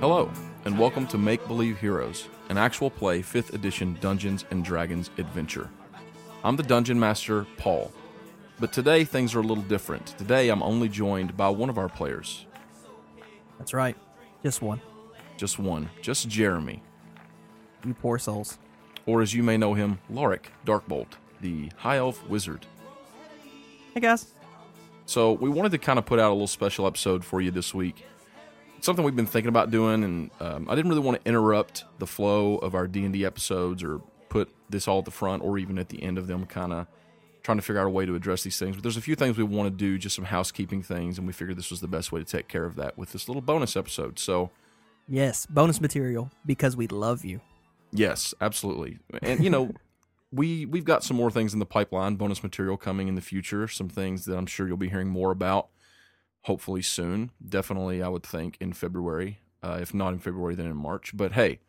Hello, and welcome to Make Believe Heroes, an actual play 5th edition Dungeons and Dragons adventure. I'm the dungeon master, Paul. But today things are a little different. Today I'm only joined by one of our players. That's right. Just one. Just one, just Jeremy, You poor souls. or as you may know him, Lorik Darkbolt, the High Elf Wizard. Hey guys. So we wanted to kind of put out a little special episode for you this week. It's something we've been thinking about doing, and um, I didn't really want to interrupt the flow of our D and D episodes or put this all at the front or even at the end of them. Kind of trying to figure out a way to address these things. But there's a few things we want to do, just some housekeeping things, and we figured this was the best way to take care of that with this little bonus episode. So Yes, bonus material because we love you. Yes, absolutely. And you know, we we've got some more things in the pipeline, bonus material coming in the future, some things that I'm sure you'll be hearing more about hopefully soon. Definitely I would think in February. Uh, if not in February then in March. But hey,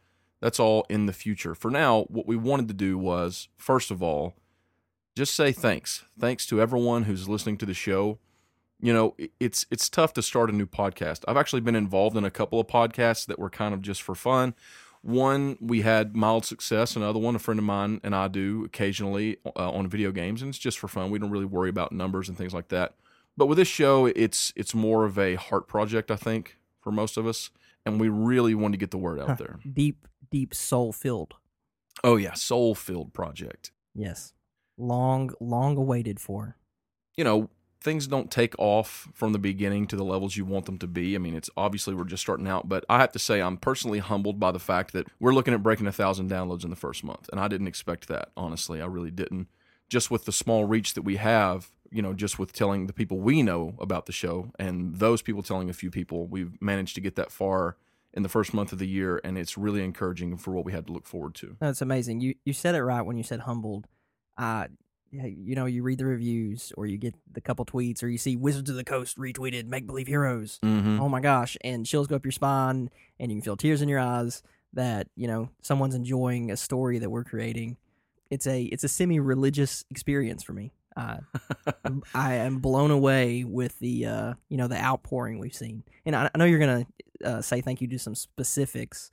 that's all in the future. For now, what we wanted to do was first of all just say thanks. Thanks to everyone who's listening to the show. You know, it's it's tough to start a new podcast. I've actually been involved in a couple of podcasts that were kind of just for fun. One we had mild success. Another one, a friend of mine and I do occasionally uh, on video games, and it's just for fun. We don't really worry about numbers and things like that. But with this show, it's it's more of a heart project, I think, for most of us, and we really want to get the word out there. Deep, deep soul filled. Oh yeah, soul filled project. Yes. Long, long awaited for. you know, things don't take off from the beginning to the levels you want them to be. I mean, it's obviously we're just starting out, but I have to say I'm personally humbled by the fact that we're looking at breaking a thousand downloads in the first month, and I didn't expect that. Honestly, I really didn't. Just with the small reach that we have, you know, just with telling the people we know about the show, and those people telling a few people, we've managed to get that far in the first month of the year, and it's really encouraging for what we had to look forward to. That's amazing. You you said it right when you said humbled. Uh you know, you read the reviews or you get the couple tweets or you see Wizards of the Coast retweeted make believe heroes. Mm-hmm. Oh my gosh, and chills go up your spine and you can feel tears in your eyes that, you know, someone's enjoying a story that we're creating. It's a it's a semi-religious experience for me. Uh, I am blown away with the uh, you know the outpouring we've seen, and I, I know you're gonna uh, say thank you to some specifics,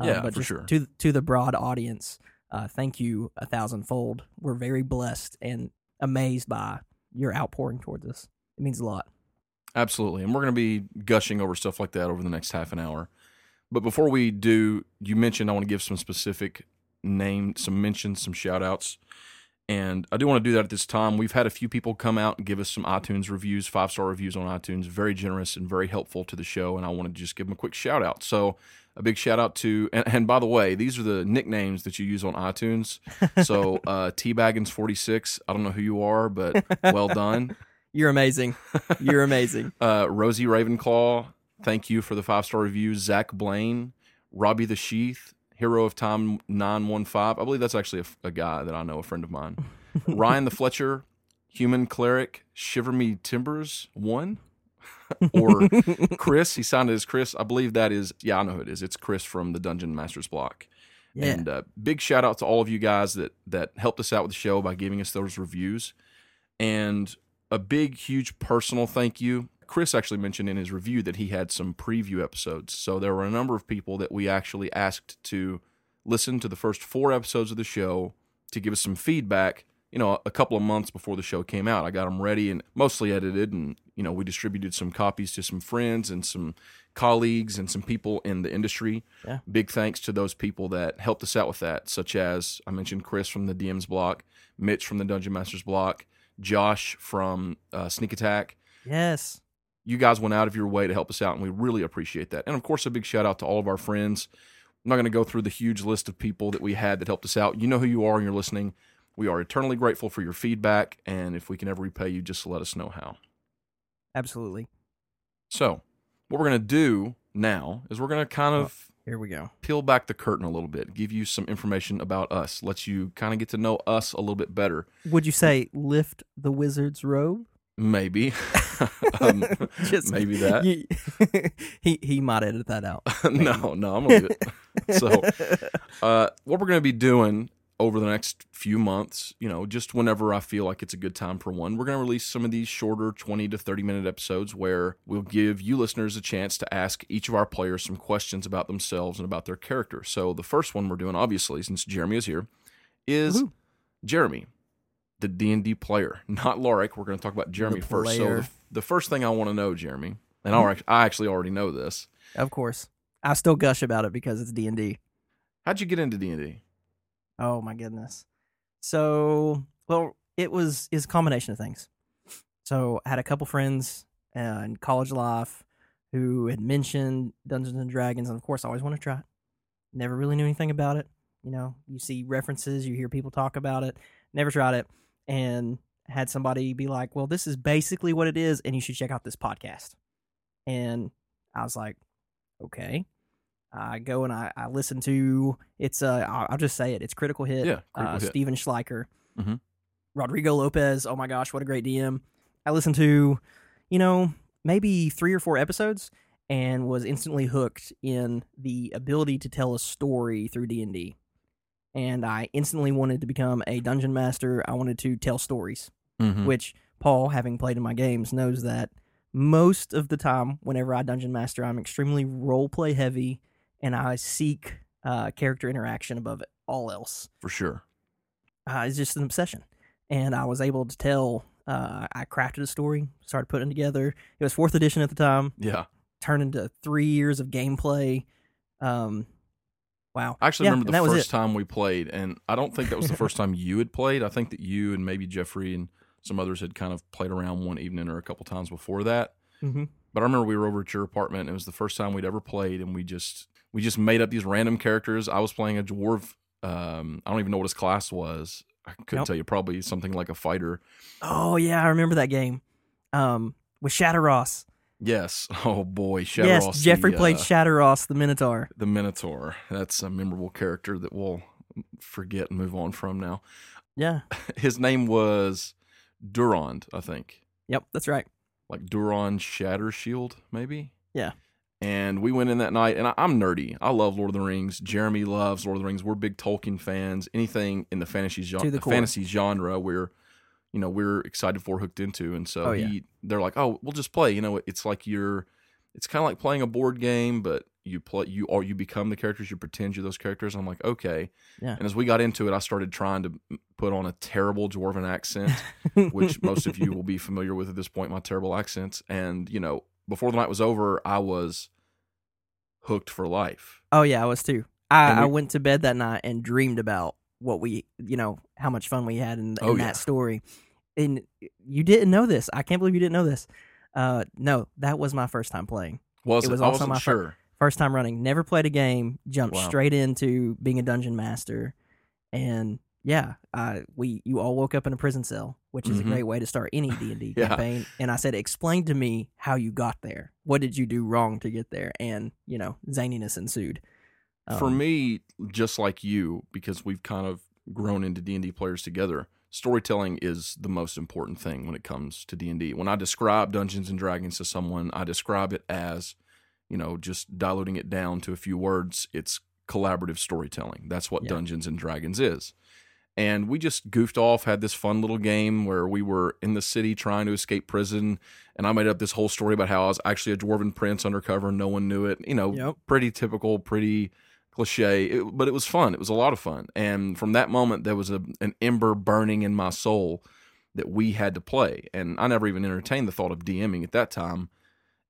uh, Yeah, but for sure. to to the broad audience, uh, thank you a thousandfold. We're very blessed and amazed by your outpouring towards us. It means a lot. Absolutely. And we're going to be gushing over stuff like that over the next half an hour. But before we do, you mentioned I want to give some specific name, some mentions, some shout outs. And I do want to do that at this time. We've had a few people come out and give us some iTunes reviews, five star reviews on iTunes, very generous and very helpful to the show. And I want to just give them a quick shout out. So, a big shout out to, and, and by the way, these are the nicknames that you use on iTunes. So, uh, T Baggins46, I don't know who you are, but well done. You're amazing. You're amazing. Uh, Rosie Ravenclaw, thank you for the five star review. Zach Blaine, Robbie the Sheath, Hero of Tom 915. I believe that's actually a, a guy that I know, a friend of mine. Ryan the Fletcher, Human Cleric, Shiver Me Timbers, one. or Chris, he signed it as Chris. I believe that is, yeah, I know who it is. It's Chris from the Dungeon Masters block. Yeah. And uh, big shout out to all of you guys that that helped us out with the show by giving us those reviews. And a big, huge personal thank you. Chris actually mentioned in his review that he had some preview episodes. So there were a number of people that we actually asked to listen to the first four episodes of the show to give us some feedback. You know, a couple of months before the show came out, I got them ready and mostly edited, and you know, we distributed some copies to some friends and some colleagues and some people in the industry. Yeah. Big thanks to those people that helped us out with that, such as I mentioned Chris from the DM's block, Mitch from the Dungeon Masters block, Josh from uh, Sneak Attack. yes. You guys went out of your way to help us out, and we really appreciate that. And of course, a big shout out to all of our friends. I'm not going to go through the huge list of people that we had that helped us out. You know who you are, and you're listening. We are eternally grateful for your feedback, and if we can ever repay you, just let us know how. Absolutely. So, what we're going to do now is we're going to kind of oh, Here we go. peel back the curtain a little bit, give you some information about us, let you kind of get to know us a little bit better. Would you say lift the wizard's robe? Maybe, um, Just- maybe that. You- he he might edit that out. no, no, I'm gonna leave it. So, uh, what we're going to be doing over the next few months, you know, just whenever I feel like it's a good time for one, we're going to release some of these shorter 20 to 30 minute episodes where we'll give you listeners a chance to ask each of our players some questions about themselves and about their character. So, the first one we're doing, obviously, since Jeremy is here, is Woohoo. Jeremy, the D&D player, not Lorik. We're going to talk about Jeremy first. So, the, the first thing I want to know, Jeremy, and Mhm. I I actually already know this. of course, I still gush about it because it's D and D. How'd you get into D&D? Oh my goodness. So, well, it was is a combination of things. So, I had a couple friends uh, in college life who had mentioned Dungeons and Dragons, and of course, I always want to try it. Never really knew anything about it. You know, you see references, you hear people talk about it. Never tried it, and had somebody be like, "Well, this is basically what it is, and you should check out this podcast." And I was like, "Okay." I go and I, I listen to it's uh I'll, just say it it's Critical Hit Yeah, Critical uh, Hit. Stephen Schleicher Mhm. Rodrigo Lopez oh my gosh what a great DM I listened to you know maybe three or four episodes and was instantly hooked in the ability to tell a story through D&D and I instantly wanted to become a dungeon master I wanted to tell stories Mm-hmm. which Paul, having played in my games, knows that most of the time, whenever I dungeon master, I'm extremely role play heavy, and I seek uh, character interaction above it, all else. For sure. Uh, it's just an obsession, and I was able to tell. Uh, I crafted a story, started putting it together. It was fourth edition at the time, Yeah. turned into three years of gameplay. Um, wow! I actually Yeah, remember the first time we played, and I don't think that was the first time you had played. I think that you and maybe Jeffrey and some others had kind of played around one evening or a couple times before that. Mhm. But I remember we were over at your apartment. And it was the first time we'd ever played, and we just we just made up these random characters. I was playing a dwarf. Um, I don't even know what his class was. I couldn't Nope. tell you. Probably something like a fighter. Oh yeah, I remember that game. Um, with Shatteross. Yes. Oh boy, Shatteross. yes, Jeffrey the, played uh, Shatteross, the Minotaur. the Minotaur. That's a memorable character that we'll forget and move on from now. Yeah. His name was Durand, I think. Yep, that's right. Like Duron Shatter Shield, maybe? Yeah. And we went in that night, and I, I'm nerdy. I love Lord of the Rings. Jeremy loves Lord of the Rings. We're big Tolkien fans. Anything in the fantasy To genre, the the fantasy genre, we're you know we're excited for, hooked into, and so Oh, yeah. he, they're like, oh, we'll just play. You know, it's like you're, it's kind of like playing a board game, but you play you or you become the characters. You pretend you're those characters. I'm like, okay. Yeah. And as we got into it, I started trying to put on a terrible dwarven accent which most of you will be familiar with at this point, my terrible accents. And, you know, before the night was over, I was hooked for life. Oh yeah, I was too. I, And I went to bed that night and dreamed about what we, you know, how much fun we had in, oh, in Oh, that yeah. story. And you didn't know this. I can't believe you didn't know this. Uh, no, that was my first time playing. Was It it? was also my fir- First time running. Never played a game. Jumped Wow. straight into being a dungeon master. And yeah, I, we you all woke up in a prison cell, which is Mhm. a great way to start any D and D campaign. And I said, explain to me how you got there. What did you do wrong to get there? And you know, zaniness ensued. for Um, me, just like you, because we've kind of grown into D&D players together, storytelling is the most important thing when it comes to D&D. When I describe Dungeons and Dragons to someone, I describe it as, you know, just diluting it down to a few words, it's collaborative storytelling. That's what Yeah. Dungeons and Dragons is. And we just goofed off, had this fun little game where we were in the city trying to escape prison. And I made up this whole story about how I was actually a dwarven prince undercover and no one knew it. You know, Yep. pretty typical, pretty cliche, it, but it was fun. It was a lot of fun. And from that moment, there was a, an ember burning in my soul that we had to play. And I never even entertained the thought of DMing at that time.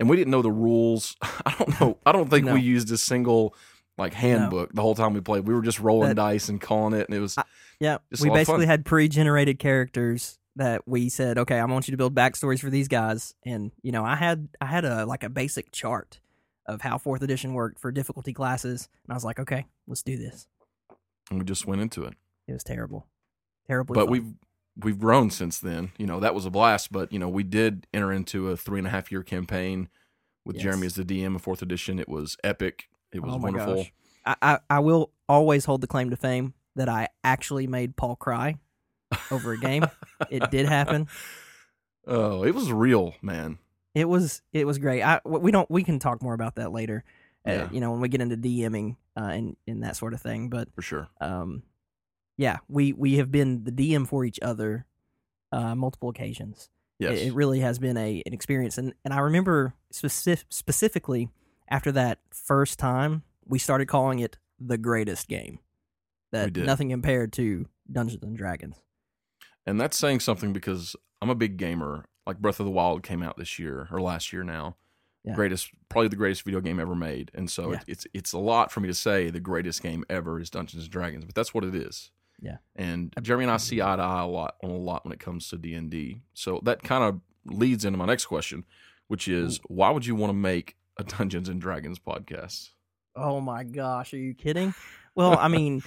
And we didn't know the rules. I don't know. I don't think No. we used a single like handbook the whole time we played. We were just rolling That- dice and calling it, and it was I- Yeah, we lot of fun. basically had pre-generated characters that we said, okay, I want you to build backstories for these guys, and you know, I had I had a like a basic chart of how fourth edition worked for difficulty classes, and I was like, okay, let's do this. and we just went into it. It was terrible, terribly. but fun. we've we've grown since then. You know, that was a blast. But you know, we did enter into a three and a half year campaign with Yes. Jeremy as the DM of fourth edition. It was epic. It was Oh my wonderful. I I will always hold the claim to fame that I actually made Paul cry over a game. it did happen. Oh, it was real, man. It was it was great. I we don't we can talk more about that later. Uh, you know when we get into DMing uh, and and that sort of thing. But For sure. um, yeah, we we have been the DM for each other uh, multiple occasions. Yes. It, it really has been a an experience, and and I remember specific, specifically after that first time, we started calling it the greatest game. That nothing compared to Dungeons and Dragons. And that's saying something because I'm a big gamer. Like Breath of the Wild came out this year or last year now. Yeah. Greatest, probably the greatest video game ever made. And so Yeah. it, it's it's a lot for me to say the greatest game ever is Dungeons and Dragons, but that's what it is. Yeah. And Jeremy and I see eye to eye a lot on a lot when it comes to D and D. So that kind of leads into my next question, which is why would you want to make a Dungeons and Dragons podcast? Oh my gosh, are you kidding? Well, I mean,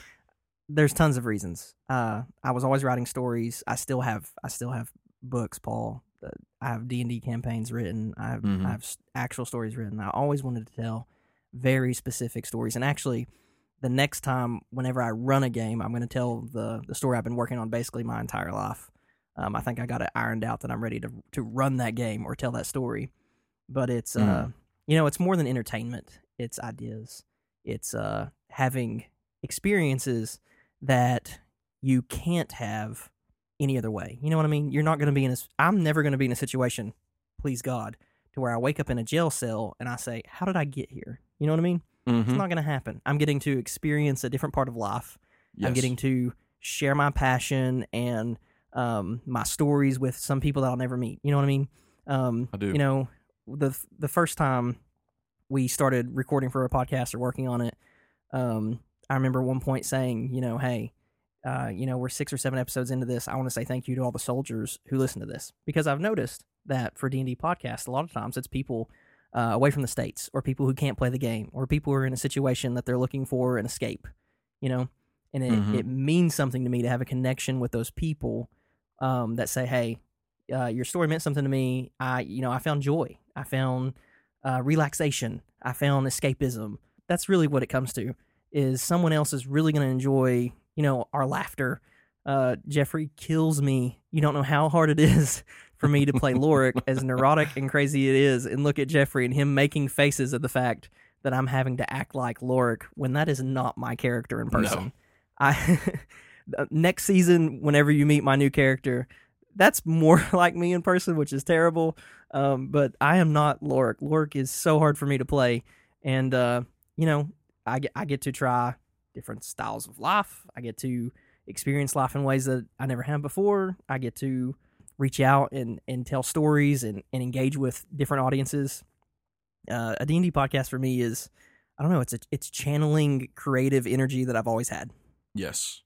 there's tons of reasons. Uh, I was always writing stories. I still have I still have books, Paul. Uh, I have D and D campaigns written. I have Mhm. I have actual stories written. I always wanted to tell very specific stories. And actually, the next time, whenever I run a game, I'm going to tell the the story I've been working on basically my entire life. Um, I think I got it ironed out that I'm ready to to run that game or tell that story. But it's uh, you know, it's more than entertainment. It's ideas. It's uh having experiences that you can't have any other way. You know what I mean? You're not going to be in a. s- I'm never going to be in a situation, please God, to where I wake up in a jail cell and I say, "How did I get here?" You know what I mean? Mm-hmm. It's not going to happen. I'm getting to experience a different part of life. I'm getting to share my passion and um, my stories with some people that I'll never meet. You know what I mean? Um, I do. You know, the the first time we started recording for a podcast or working on it, um, I remember one point saying, you know, hey, uh, you know, we're six or seven episodes into this. I want to say thank you to all the soldiers who listen to this because I've noticed that for D and D podcasts, a lot of times it's people uh, away from the states or people who can't play the game or people who are in a situation that they're looking for an escape. You know, and it, Mhm. it means something to me to have a connection with those people um, that say, "Hey, uh, your story meant something to me. I, you know, I found joy. I found uh, relaxation. I found escapism. That's really what it comes to. Is someone else is really going to enjoy, you know, our laughter. Uh, Jeffrey kills me. You don't know how hard it is for me to play Lorik, as neurotic and crazy it is, and look at Jeffrey and him making faces at the fact that I'm having to act like Lorik when that is not my character in No. person. I next season, whenever you meet my new character, that's more like me in person, which is terrible. Um, but I am not Lorik. Lorik is so hard for me to play, and uh, you know, I I get to try different styles of life. I get to experience life in ways that I never have before. I get to reach out and, and tell stories and, and engage with different audiences. Uh, a D&D podcast for me is, I don't know, it's a, it's channeling creative energy that I've always had. Yes.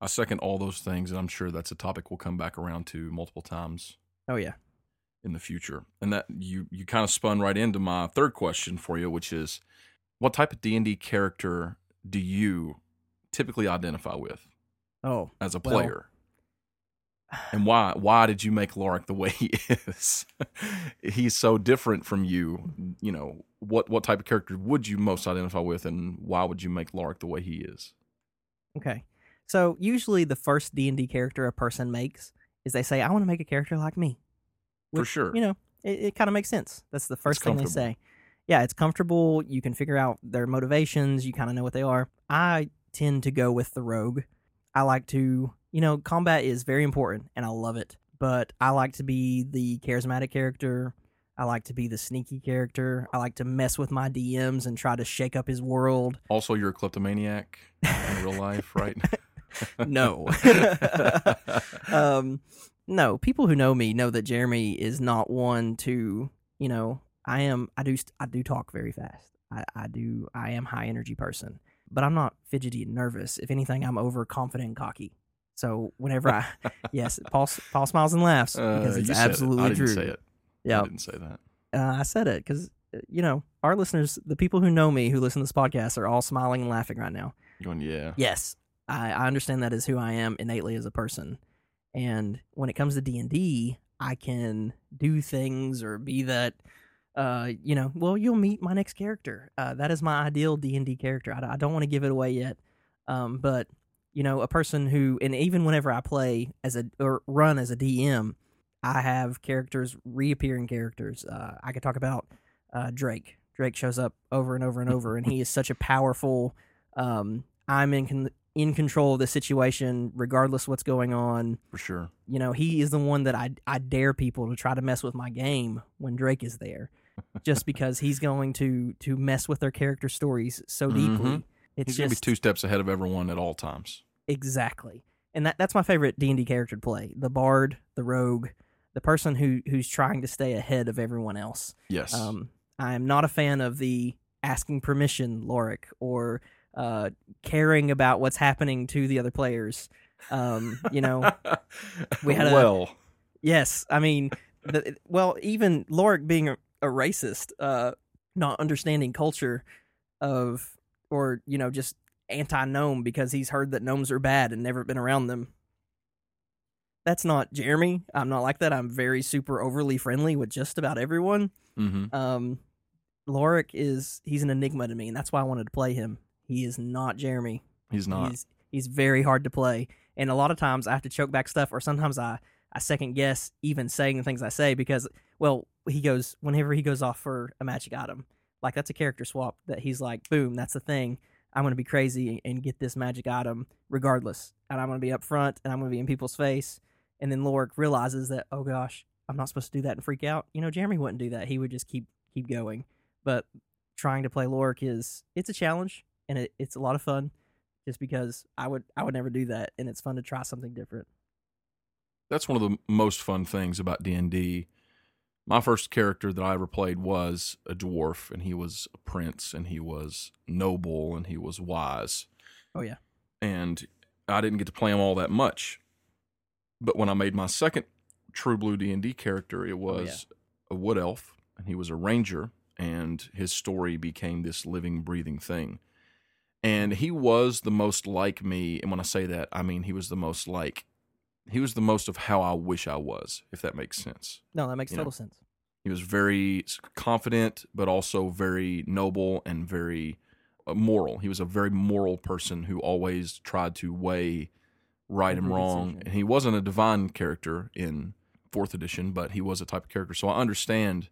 I second all those things, and I'm sure that's a topic we'll come back around to multiple times Oh yeah. in the future. And that you you kind of spun right into my third question for you, which is what type of D&D character do you typically identify with Oh, as a Well- player? and why why did you make Lorik the way he is? He's so different from you. You know, what what type of character would you most identify with and why would you make Lorik the way he is? okay. So usually the first D&D character a person makes is they say, I want to make a character like me. For sure. You know, it, it kind of makes sense. That's the first thing they say. Yeah, it's comfortable. You can figure out their motivations. You kind of know what they are. I tend to go with the rogue. I like to, you know, combat is very important and I love it. But I like to be the charismatic character. I like to be the sneaky character. I like to mess with my DMs and try to shake up his world. Also, you're a kleptomaniac in real life, right? no. um, no, people who know me know that Jeremy is not one to, you know, I am, I do, I do talk very fast. I, I do, I am high energy person, but I'm not fidgety and nervous. If anything, I'm overconfident and cocky. So whenever I, yes, Paul, Paul smiles and laughs because Uh, it's you said it. absolutely I didn't true. say it. I Yeah, didn't say that. uh, I said it because you know our listeners, the people who know me who listen to this podcast, are all smiling and laughing right now. Going, yeah. yes I, I understand that is who i am innately as a person and when it comes to d&d i can do things or be that uh you know well you'll meet my next character uh, that is my ideal d&d character i, I don't want to give it away yet um but you know a person who and even whenever i play as a or run as a dm I have characters, reappearing characters. Uh, I could talk about uh, Drake. Drake shows up over and over and over, and he is such a powerful. Um, I'm in con- in control of the situation, regardless what's going on. For sure. You know, he is the one that I I dare people to try to mess with my game when Drake is there, just because he's going to to mess with their character stories so deeply. Mhm. It's He's going to be two steps ahead of everyone at all times. exactly, and that that's my favorite D and D character to play: the bard, the rogue, the person who who's trying to stay ahead of everyone else. Yes. Um, I am not a fan of the asking permission, Lorik, or uh, caring about what's happening to the other players. Um, you know, we had a- well, yes, I mean, the, well, even Lorik being a, racist, uh, not understanding culture of, or you know, just anti gnome because he's heard that gnomes are bad and never been around them. That's not Jeremy. I'm not like that. I'm very super overly friendly with just about everyone hmm um Lorik is he's an enigma to me and that's why I wanted to play him. He is not Jeremy. he's not. He's he's very hard to play. And a lot of times I have to choke back stuff or sometimes I I second guess even saying the things I say because well, he goes whenever he goes off for a magic item. Like that's a character swap that he's like, boom, that's the thing. I'm gonna be crazy and get this magic item regardless. And I'm gonna be up front and I'm gonna be in people's face. And then Lorik realizes that, oh gosh, I'm not supposed to do that and freak out. You know, Jeremy wouldn't do that. He would just keep keep going. But trying to play Lorik is it's a challenge and it, it's a lot of fun. Just because I would I would never do that, and it's fun to try something different. That's one of the most fun things about D and D. My first character that I ever played was a dwarf, and he was a prince, and he was noble, and he was wise. Oh yeah, and I didn't get to play him all that much. But when I made my second True Blue D and D character, it oh, was a wood elf, and he was a ranger, and his story became this living, breathing thing. And he was the most like me, and when I say that, I mean he was the most like he was the most of how I wish I was, if that makes sense. no, that makes You total know. sense. He was very confident, but also very noble and very uh, moral. He was a very moral person who always tried to weigh right and wrong. decision. And he wasn't a divine character in fourth edition, but he was a type of character. So I understand,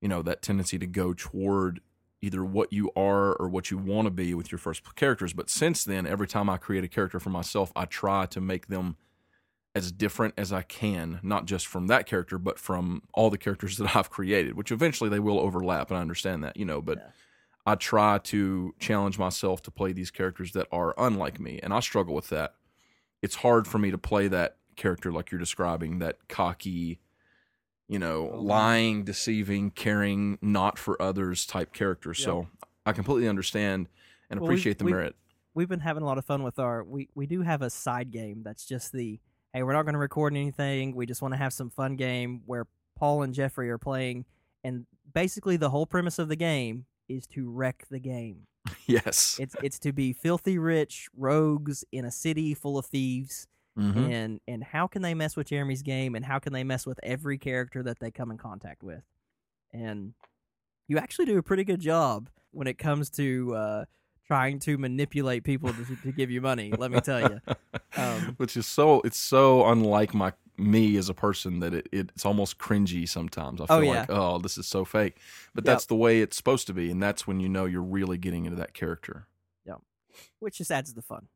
you know, that tendency to go toward either what you are or what you want to be with your first characters. But since then, every time I create a character for myself, I try to make them as different as I can, not just from that character, but from all the characters that I've created, which eventually they will overlap, and I understand that, you know, but Yeah. I try to challenge myself to play these characters that are unlike me, and I struggle with that. It's hard for me to play that character like you're describing, that cocky, you know, Oh, lying, deceiving, caring not for others type character. So I completely understand and Well, we- appreciate the merit. We've been having a lot of fun with our. We we do have a side game that's just the hey, we're not going to record anything. We just want to have some fun game where Paul and Jeffrey are playing, and basically the whole premise of the game is to wreck the game. Yes. It's it's to be filthy rich rogues in a city full of thieves. Mhm. and and how can they mess with Jeremy's game and how can they mess with every character that they come in contact with and you actually do a pretty good job when it comes to uh, trying to manipulate people to, to give you money let me tell you Um, which is so it's so unlike my me as a person that it, it's almost cringy sometimes. I feel Oh, yeah. like oh this is so fake, but Yep. that's the way it's supposed to be, and that's when you know you're really getting into that character. Yeah, which just adds to the fun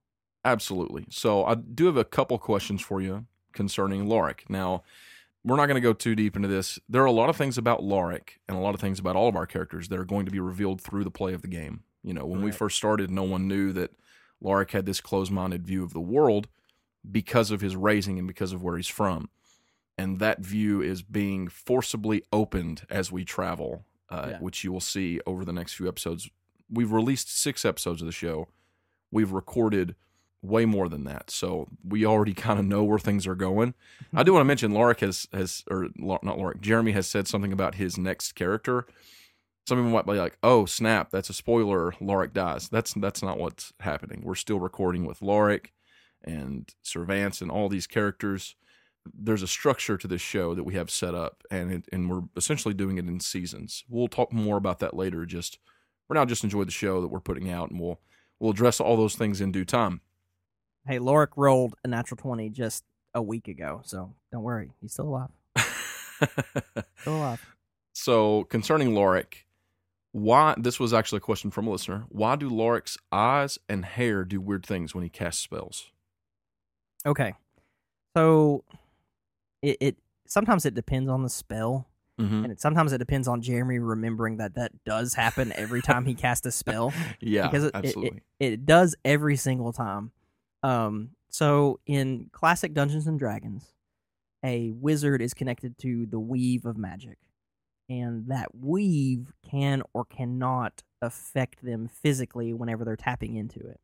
Absolutely. So I do have a couple questions for you concerning Lorik. Now, we're not going to go too deep into this. There are a lot of things about Lorik and a lot of things about all of our characters that are going to be revealed through the play of the game. You know, when we first started, no one knew that Lorik had this closed-minded view of the world because of his raising and because of where he's from. And that view is being forcibly opened as we travel, uh, Yeah. which you will see over the next few episodes. We've released six episodes of the show. We've recorded way more than that. So we already kind of know where things are going. I do want to mention Lorik has has or not Lorik, Jeremy has said something about his next character. Some people might be like, "Oh, snap, that's a spoiler. Lorik dies." That's that's not what's happening. We're still recording with Lorik and Servance and all these characters. There's a structure to this show that we have set up, and it, and we're essentially doing it in seasons. We'll talk more about that later. Just for now, just enjoy the show that we're putting out, and we'll we'll address all those things in due time. hey Lorik rolled a natural 20 just a week ago so don't worry he's still alive Still alive. so concerning Lorik, why this was actually a question from a listener. Why do Lorik's eyes and hair do weird things when he casts spells? Okay. So it, it sometimes it depends on the spell. Mm-hmm. And it, sometimes it depends on Jeremy remembering that that does happen every time he casts a spell. Yeah, because it, absolutely. it, it does every single time. Um, so in classic Dungeons and Dragons, a wizard is connected to the weave of magic, and that weave can or cannot affect them physically whenever they're tapping into it.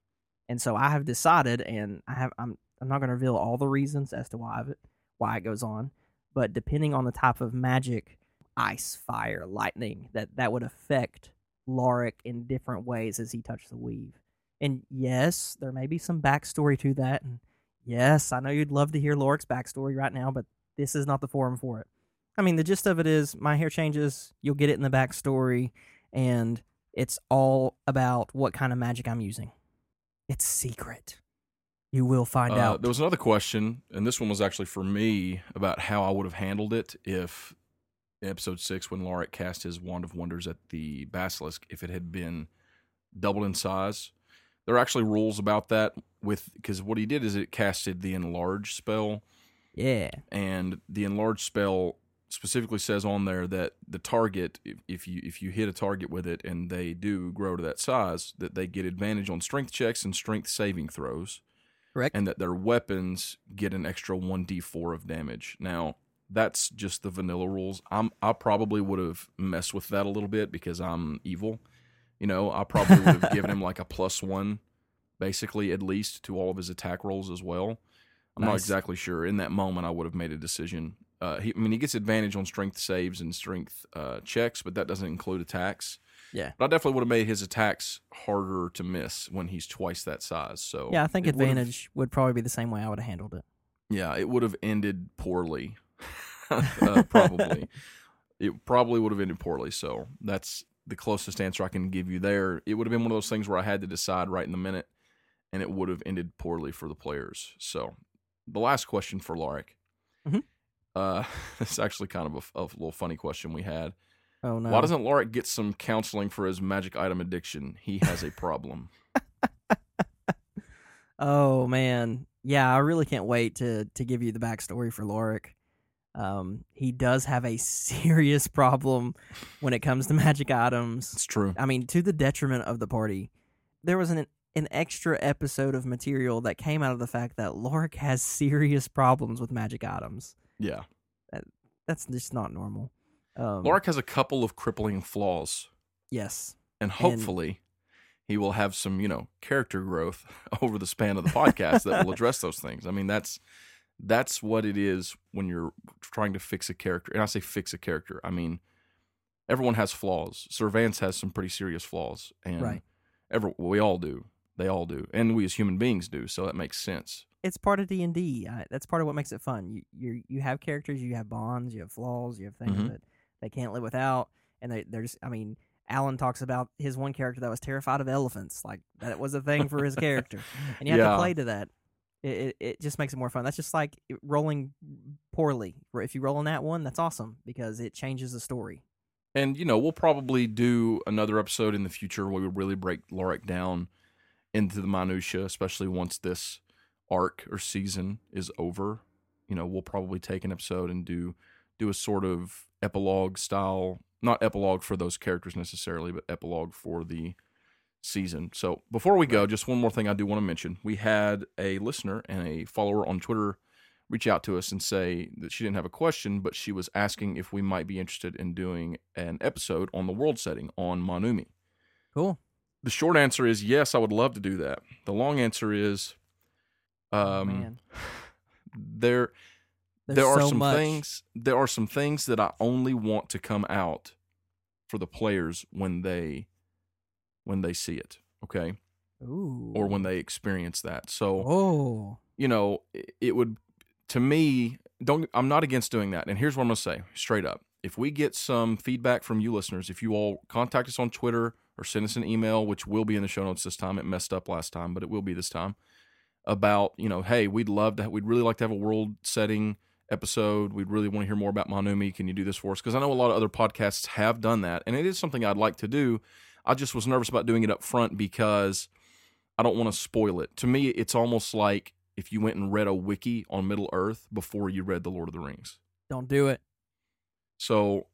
And so I have decided, and I have I'm I'm not going to reveal all the reasons as to why it why it goes on, but depending on the type of magic, ice, fire, lightning, that that would affect Lorik in different ways as he touched the weave. And yes, there may be some backstory to that. And yes, I know you'd love to hear Lorik's backstory right now, but this is not the forum for it. I mean, the gist of it is my hair changes, you'll get it in the backstory, and it's all about what kind of magic I'm using. It's secret. You will find Uh, out. There was another question, and this one was actually for me about how I would have handled it if episode six, when Lorik cast his Wand of Wonders at the Basilisk, if it had been doubled in size. There are actually rules about that with because what he did is it casted the enlarge spell, yeah. and the enlarge spell specifically says on there that the target if, you if you hit a target with it and they do grow to that size that they get advantage on strength checks and strength saving throws Correct. and that their weapons get an extra 1d4 of damage. Now, that's just the vanilla rules. I'm I probably would have messed with that a little bit because I'm evil. You know, I probably would have given him like a plus 1 basically at least to all of his attack rolls as well. I'm not exactly sure. In that moment I would have made a decision. Uh, he, I mean, he gets advantage on strength saves and strength uh, checks, but that doesn't include attacks. Yeah. But I definitely would have made his attacks harder to miss when he's twice that size. So Yeah, I think advantage would probably be the same way I would have handled it. Yeah, it would have ended poorly. uh, probably. It probably would have ended poorly. So that's the closest answer I can give you there. It would have been one of those things where I had to decide right in the minute, and it would have ended poorly for the players. So the last question for Lorik. Mhm. Uh, it's actually kind of a, a little funny question we had. Oh no. Why doesn't Lorik get some counseling for his magic item addiction? He has a problem. Oh man, yeah, I really can't wait to to give you the backstory for Lorik. Um, he does have a serious problem when it comes to magic items. it's true. I mean, to the detriment of the party. There was an an extra episode of material that came out of the fact that Lorik has serious problems with magic items. Yeah. That's just not normal. Um, Lorik has a couple of crippling flaws. yes, and hopefully he will have some you know character growth over the span of the podcast that will address those things i mean that's that's what it is when you're trying to fix a character and i say fix a character i mean everyone has flaws sir vance has some pretty serious flaws and Right. every, we all do they all do and we as human beings do so that makes sense it's part of D and D. That's part of what makes it fun. You you you have characters, you have bonds, you have flaws, you have things Mhm. that they can't live without, and they there's I mean. Alan talks about his one character that was terrified of elephants. Like that was a thing for his character, and you have Yeah. to play to that. It, it it just makes it more fun. That's just like rolling poorly. If you roll on that one, that's awesome because it changes the story. And you know, we'll probably do another episode in the future where we really break Lorik down into the minutia, especially once this arc or season is over. You know, we'll probably take an episode and do do a sort of epilogue style, not epilogue for those characters necessarily, but epilogue for the season. So before we go, just one more thing I do want to mention. We had a listener and a follower on Twitter reach out to us and say that she didn't have a question, but she was asking if we might be interested in doing an episode on the world setting on Monumi. Cool. The short answer is yes, I would love to do that. The long answer is Oh, um man, there There's there are so some much. things there are some things that I only want to come out for the players when they when they see it, okay? Ooh. Or when they experience that. So Oh. you know, it- it would to me don't I'm not against doing that. And here's what I'm going to say straight up. If we get some feedback from you listeners, if you all contact us on Twitter or send us an email, which will be in the show notes this time. It messed up last time, but it will be this time. About, you know, hey, we'd love to we'd really like to have a world setting episode. We'd really want to hear more about Monumi. Can you do this for us? Because I know a lot of other podcasts have done that, and it is something I'd like to do. I just was nervous about doing it up front because I don't want to spoil it. To me, it's almost like if you went and read a wiki on Middle Earth before you read The Lord of the Rings. Don't do it. So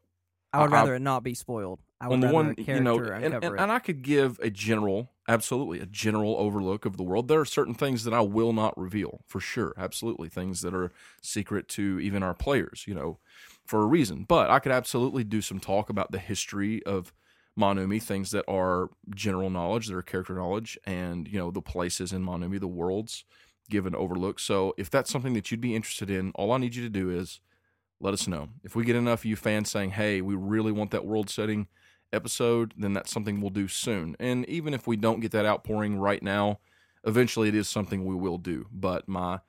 I would I- rather it not be spoiled. I on the one, you know, and, and, and I could give a general, absolutely, a general overlook of the world. There are certain things that I will not reveal for sure, absolutely, things that are secret to even our players, you know, for a reason. But I could absolutely do some talk about the history of Monumi, things that are general knowledge, that are character knowledge, and you know the places in Monumi, the worlds, give an overlook. So if that's something that you'd be interested in, all I need you to do is let us know. If we get enough of you fans saying, "Hey, we really want that world setting," episode, then that's something we'll do soon. And even if we don't get that outpouring right now, eventually it is something we will do. But my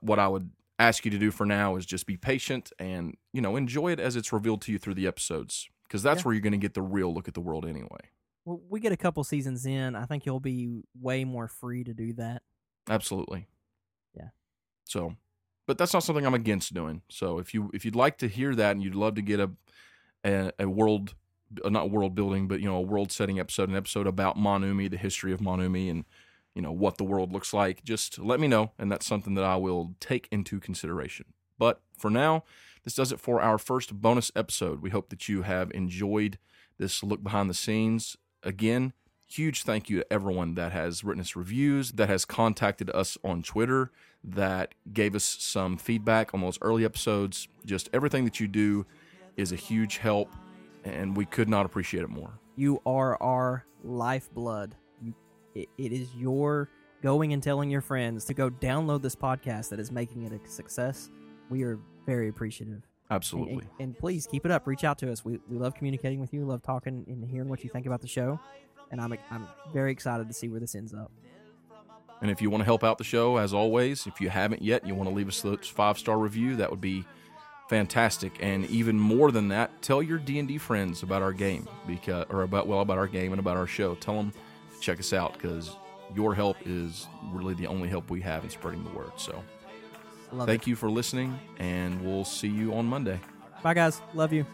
what I would ask you to do for now is just be patient and, you know, enjoy it as it's revealed to you through the episodes because that's Yeah. where you're going to get the real look at the world anyway. well, we get a couple seasons in. I think you'll be way more free to do that. Absolutely. Yeah. So, but that's not something I'm against doing. So if you if you'd like to hear that and you'd love to get a a, a world Uh, not world building, but you know a world setting episode, an episode about Monumi, the history of Monumi, and you know what the world looks like, just let me know, and that's something that I will take into consideration. But for now, this does it for our first bonus episode. We hope that you have enjoyed this look behind the scenes. Again, huge thank you to everyone that has written us reviews, that has contacted us on Twitter, that gave us some feedback on those early episodes. Just everything that you do is a huge help, and we could not appreciate it more. You are our lifeblood. It, it is your going and telling your friends to go download this podcast that is making it a success. We are very appreciative. And- Absolutely. And, and please keep it up. Reach out to us. We, we love communicating with you. Love talking and hearing what you think about the show. And I'm I'm very excited to see where this ends up. And if you want to help out the show, as always, if you haven't yet, you want to leave us a five star review, that would be fantastic. And even more than that, tell your D and D friends about our game, because or about well about our game and about our show. Tell them to check us out because your help is really the only help we have in spreading the word. So love thank you for listening, and we'll see you on Monday. Bye guys. Love you.